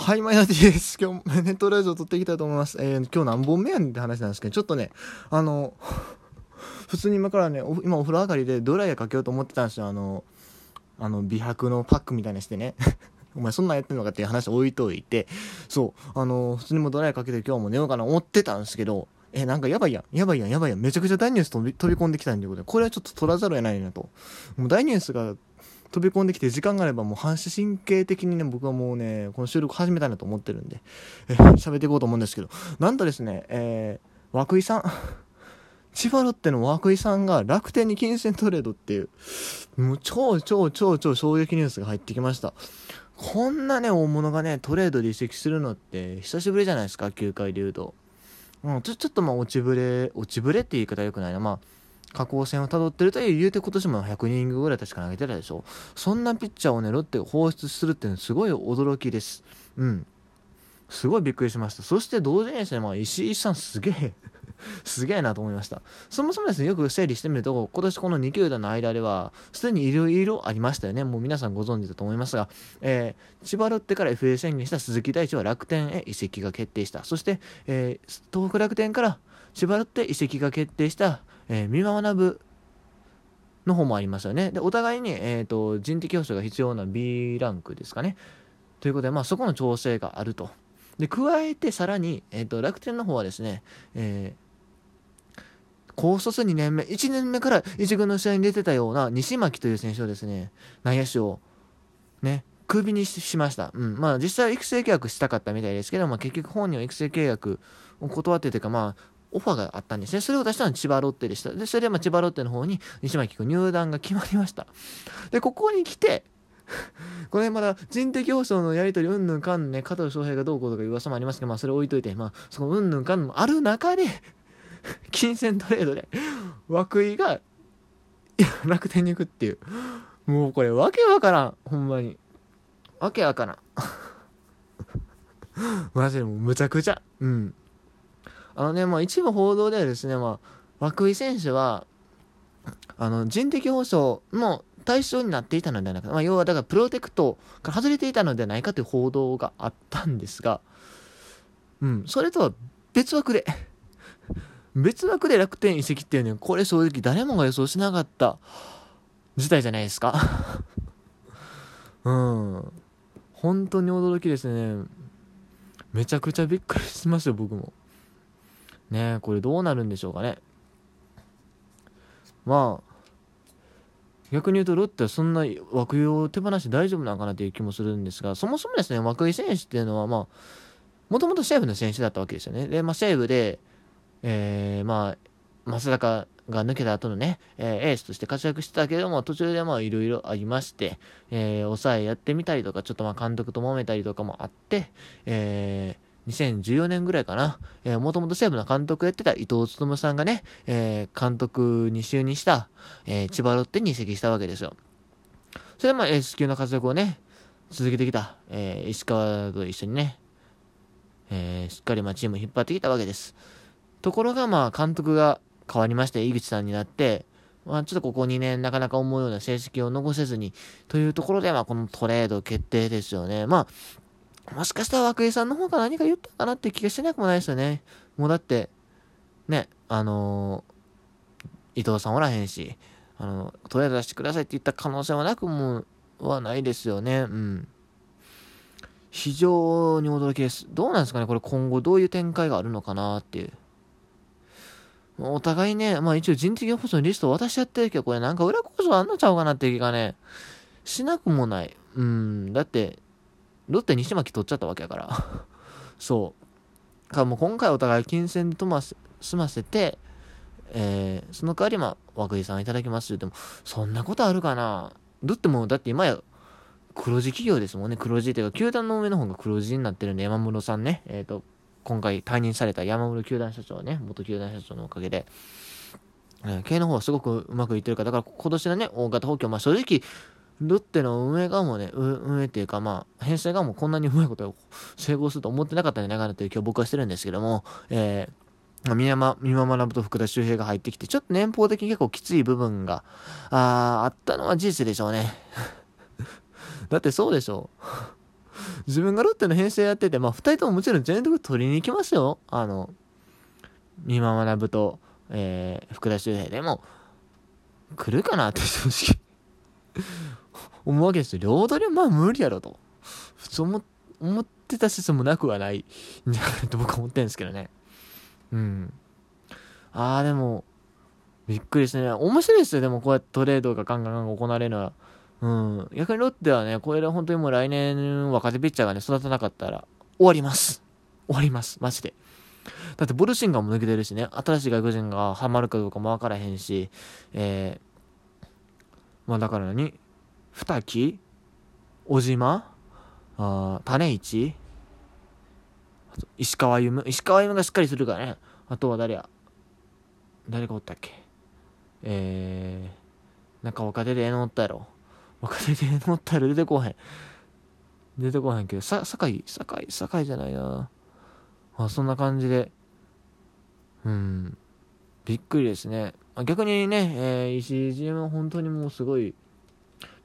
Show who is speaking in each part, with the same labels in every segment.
Speaker 1: はい、マイナティです。今日、ネットラジオ撮っていきたいと思います。えー、今日何本目やんって話なんですけど、ちょっとね、あの、普通に今からね、今お風呂上がりでドライヤーかけようと思ってたんですよ。あの、あの、美白のパックみたいにしてね。お前そんなんやってんのかっていう話置いといて、そう、あの、普通にもドライヤーかけて今日も寝ようかな思ってたんですけど、え、なんかやばいやん、やばいやん、やばいやん、めちゃくちゃ大ニュース飛び飛び込んできたんということで、これはちょっと取らざるを得ないなと。もう大ニュースが飛び込んできて時間があればもう反射神経的にね僕はもうねこの収録始めたいなと思ってるんでえ喋っていこうと思うんですけどなんとですねえー、涌井さん 千葉ロッテの涌井さんが楽天に金銭トレードっていうもう超超超超衝撃ニュースが入ってきました。こんなね大物がねトレードで移籍するのって久しぶりじゃないですか球界でいうと。うん、ちょちょっとまあ落ちぶれ落ちぶれって言い方よくないな。まあ下降線をたどってるという言うて今年も100イニングぐらい確か投げてたでしょ。そんなピッチャーをねロッテ放出するっていうのはすごい驚きです。うん。すごいびっくりしました。そして同時にですね、まあ、石井さんすげえ すげえなと思いました。そもそもですねよく整理してみると今年この2球団の間ではすでにいろいろありましたよね。もう皆さんご存知だと思いますが、えー、千葉ロッテから FA 宣言した鈴木大地は楽天へ移籍が決定した。そして、えー、東北楽天から千葉ロッテ移籍が決定したえー、三輪学の方もありますよね。で、お互いに、えーと、人的保障が必要な B ランクですかね。ということで、まあ、そこの調整があると。で、加えてさらに、えーと、楽天の方はですね、えー、高卒2年目、1年目から1軍の試合に出てたような西巻という選手をですね、内野手を、ね、クビにしました。うん。まあ実際は育成契約したかったみたいですけど、まあ結局本人は育成契約を断ってというか、まあオファーがあったんですね。それを出したのは千葉ロッテでした。で、それでまあ千葉ロッテの方に西巻君入団が決まりました。で、ここに来て、これまだ人的保障のやり取りうんぬんかんね、加藤翔平がどうこうとかいう噂もありますけど、まあそれ置いといて、まあそのうんぬんかんもある中で、金銭トレードで、涌井が楽天に行くっていう。もうこれわけわからん。ほんまに。わけわからん。マジでもうむちゃくちゃ。うん。あのね、まあ、一部報道ではですね、まあ、涌井選手は、あの、人的保障の対象になっていたのではないか、まあ、要はだからプロテクトから外れていたのではないかという報道があったんですが、うん、それとは別枠で、別枠で楽天移籍っていうのは、これ正直誰もが予想しなかった事態じゃないですか。うん。本当に驚きですね。めちゃくちゃびっくりしますよ、僕も。ねこれどうなるんでしょうかね。まあ、逆に言うとロッテはそんな枠井を手放して大丈夫なのかなという気もするんですが、そもそもですね、涌井選手っていうのは、まあ、もともと西武の選手だったわけですよね。で、まあ、西武で、えー、まあ、松坂が抜けた後のね、えー、エースとして活躍してたけども、途中でまあいろいろありまして、えー、抑えやってみたりとか、ちょっとまあ監督と揉めたりとかもあって、えー、2014年ぐらいかな、えー、もともと西武の監督やってた伊藤勉さんがね、えー、監督に就任した、えー、千葉ロッテに移籍したわけですよ。それでまあエース級の活躍をね、続けてきた、えー、石川と一緒にね、えー、しっかりまあチームを引っ張ってきたわけです。ところがまあ監督が変わりまして、井口さんになって、まあ、ちょっとここ2年なかなか思うような成績を残せずに、というところで、まあ、このトレード決定ですよね。まあ、もしかしたら涌井さんの方が何か言ったかなって気がしなくもないですよね。もうだって、ね、あのー、伊藤さんおらへんし、あの、とりあえず出してくださいって言った可能性はなくもはないですよね。うん。非常に驚きです。どうなんですかねこれ今後どういう展開があるのかなっていう。お互いね、まあ一応人的保障のリスト渡しちゃってるけど、これなんか裏構造あんのちゃうかなって気がね、しなくもない。うん。だって、ロッテ西巻取っちゃったわけやから。そう。かもう今回お互い金銭とま済ませてえー、その代わりまあ涌井さんいただきますって言ってもそんなことあるかな。ロッテもだって今や黒字企業ですもんね。黒字っていうか球団の上の方が黒字になってるんで山室さんね。えっ、ー、と今回退任された山室球団社長ね。元球団社長のおかげで。えー、経営の方はすごくうまくいってるから、だから今年のね、大型補強、まあ正直、ロッテの運営側もね、運営っていうかまあ、編成側もこんなにうまいことを成功すると思ってなかったんじゃないかなという今日僕はしてるんですけども、えー、宮山、三山学と福田周平が入ってきて、ちょっと年俸的に結構きつい部分が、ああったのは事実でしょうね。だってそうでしょう。自分がロッテの編成やってて、まあ、二人とももちろん全力取りに行きますよ。あの、三間学と、えー、福田周平でも、来るかなって正直思うわけですよ。両取りはまあ無理やろと。普通思ってた説もなくはないんじゃないかと僕は思ってるんですけどね。うん。ああ、でも、びっくりですね。面白いですよ。でもこうやってトレードがガンガンガン行われるのは。うん。逆にロッテはね、これで本当にもう来年若手ピッチャーがね、育たなかったら終わります。終わります。マジで。だってボルシンガーも抜けてるしね、新しい外国人がハマるかどうかもわからへんし、えー、まあだから何？二木？小島？あ種市？石川歩石川歩がしっかりするからね。あとは誰や？誰がおったっけ？えー、なんか若手でえのおったやろ。若手でえのおったやろ出てこへん。出てこへんけど、さ、酒井、酒井、酒井じゃないな。あ、そんな感じで、うん、びっくりですね。逆にね、えー、石井 GM は本当にもうすごい、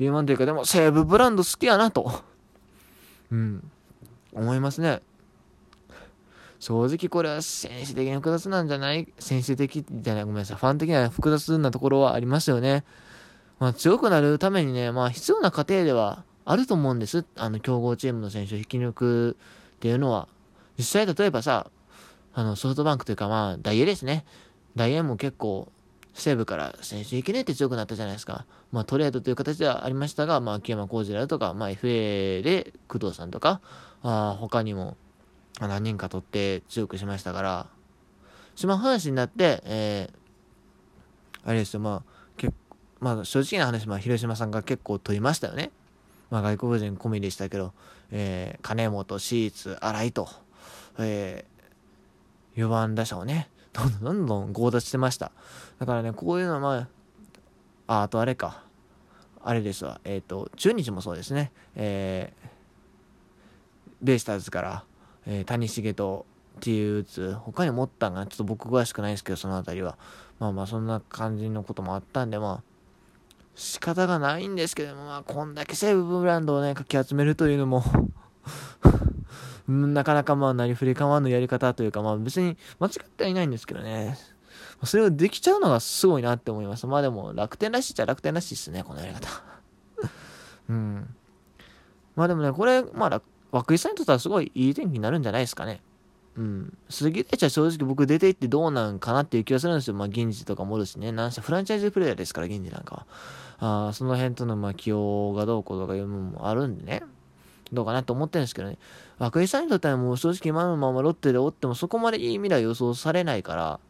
Speaker 1: ビーマンというか、でも西武ブランド好きやなと、うん、思いますね。正直これは選手的に複雑なんじゃない？選手的じゃない、ごめんなさい。ファン的には複雑なところはありますよね。まあ強くなるためにね、まあ必要な過程ではあると思うんです。あの強豪チームの選手を引き抜くっていうのは。実際例えばさ、あのソフトバンクというかまあダイエーですね。ダイエーも結構西武から選手引き抜いて強くなったじゃないですか。まあトレードという形ではありましたが、まあ秋山浩二らとか、まあ FA で工藤さんとか、あ他にも何人か取って強くしましたから、島話になって、えー、あれですよ、まあ、結まあ、正直な話、まあ、広島さんが結構取りましたよね。まあ、外国人込みでしたけど、えー、金本、シーツ、新井と、えー、4番打者をね、どんどんどんどん強奪してました。だからね、こういうのはまあ、あ、とあれか。あれですわ。えっ、ー、と、中日もそうですね。えー、ベイスターズから、えー、谷繁とっていう打つ、他にもおったんが、ちょっと僕詳しくないですけど、そのあたりは。まあまあ、そんな感じのこともあったんで、まあ、仕方がないんですけども、まあ、こんだけ西武ブランドをね、かき集めるというのもなかなかまあ、なりふり構わぬやり方というか、まあ別に間違ってはいないんですけどね。それをできちゃうのがすごいなって思います。まあでも、楽天らしいっちゃ楽天らしいっすね、このやり方。うん。まあでもね、これ、まあ、涌井さんにとってはすごいいい天気になるんじゃないですかね。うん。鈴木大地は正直僕出て行ってどうなんかなっていう気がするんですよ。まあ、銀次とかもおるしね。なんせフランチャイズプレイヤーですから、銀次なんかは。あその辺とのまあ起用がどうこうとかいうのもあるんでね。どうかなと思ってるんですけどね。涌井さんにとってはもう正直今のままロッテでおってもそこまでいい未来予想されないから、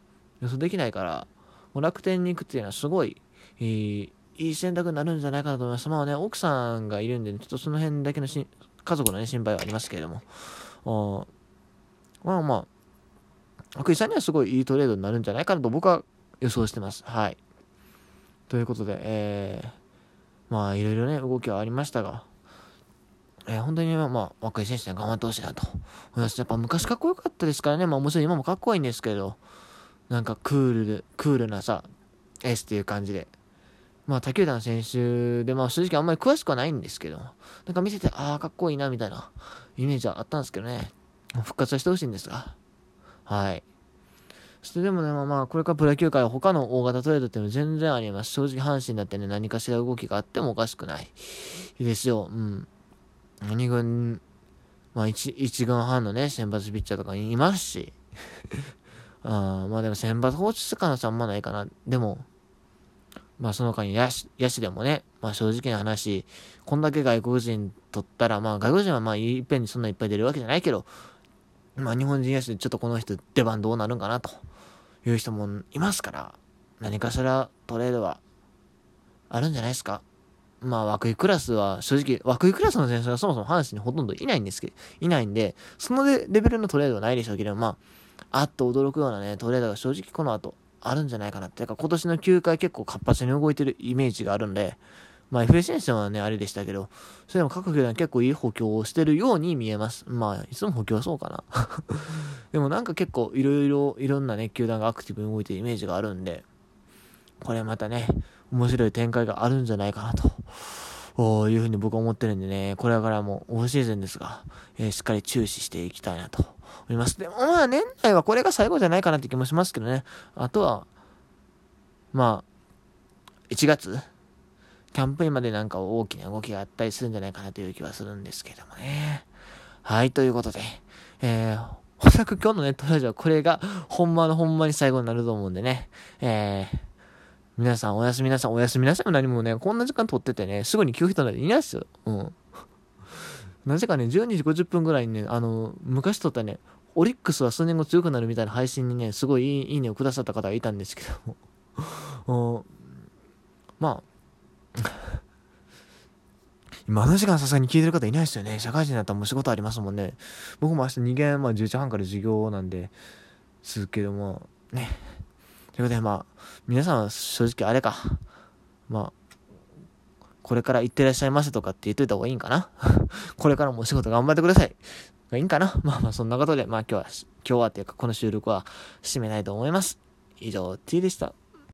Speaker 1: 予想できないから、もう楽天に行くっていうのはすごい、えー、いい選択になるんじゃないかなと思います。まあね、奥さんがいるんで、ね、ちょっとその辺だけのし家族のね、心配はありますけれども。まあまあ、涌井さんにはすごいいいトレードになるんじゃないかなと僕は予想してます。はい。ということで、えー、まあいろいろね、動きはありましたが、えー、本当にまあ、若い選手に頑張ってほしいなと思います。やっぱ昔かっこよかったですからね、まあもちろん今もかっこいいんですけど、なんかクールで、クールなさ、エースっていう感じで、まあ、他球団選手で、まあ、正直あんまり詳しくはないんですけど、なんか見てて、ああ、かっこいいな、みたいなイメージはあったんですけどね。復活はしてほしいんですが。はい。そしてでもね、まあまあ、これからプロ野球界は他の大型トレードっていうのは全然あります。正直阪神だってね、何かしら動きがあってもおかしくない。ですよ。うん。2軍、まあ 1, 1軍半のね、先発ピッチャーとかいますし。あまあでも先発放置する可能性あんまないかな。でも、まあその間に野手野手でもね、まあ正直な話、こんだけ外国人取ったら、まあ外国人はまあいっぺんにそんないっぱい出るわけじゃないけど、まあ日本人野手でちょっとこの人出番どうなるんかなという人もいますから、何かしらトレードはあるんじゃないですか。まあ、涌井クラスは、正直、涌井クラスの選手がそもそも阪神にほとんどいないんですけど、いないんで、そのレベルのトレードはないでしょうけど、まあ、あっと驚くようなね、トレードが正直この後、あるんじゃないかなって。いうか、今年の球界結構活発に動いてるイメージがあるんで、まあ FA 選手はね、あれでしたけど、それでも各球団結構いい補強をしてるように見えます。まあ、いつも補強はそうかな。でもなんか結構いろいろ、いろんなね、球団がアクティブに動いてるイメージがあるんで、これまたね、面白い展開があるんじゃないかなとこういうふうに僕は思ってるんでね、これからもオフシーズンですが、えー、しっかり注視していきたいなと思います。でもまあ年内はこれが最後じゃないかなって気もしますけどね。あとは、まあ、1月キャンプインまでなんか大きな動きがあったりするんじゃないかなという気はするんですけどもね。はい、ということで、えー、おそらく今日のネットラジオはこれが、ほんまのほんまに最後になると思うんでね。えー、皆さんおやすみなさい。おやすみなさいも何もね、こんな時間撮っててね、すぐに聞く人なんていないっすよ。うん。なぜかね、12時50分ぐらいにね、あの、昔撮ったね、オリックスは数年後強くなるみたいな配信にね、すごいいいねをくださった方がいたんですけども。まあ、今の時間さすがに聞いてる方いないですよね。社会人だったらもう仕事ありますもんね。僕も明日2限、まあ10時半から授業なんで、すけども、ね。ということで、まあ、皆さんは正直あれか。まあ、これから行ってらっしゃいませとかって言っといた方がいいんかな これからもお仕事頑張ってください。がいいんかなまあまあ、そんなことで、まあ今日は、今日はっていうか、この収録は締めないと思います。以上、T でした。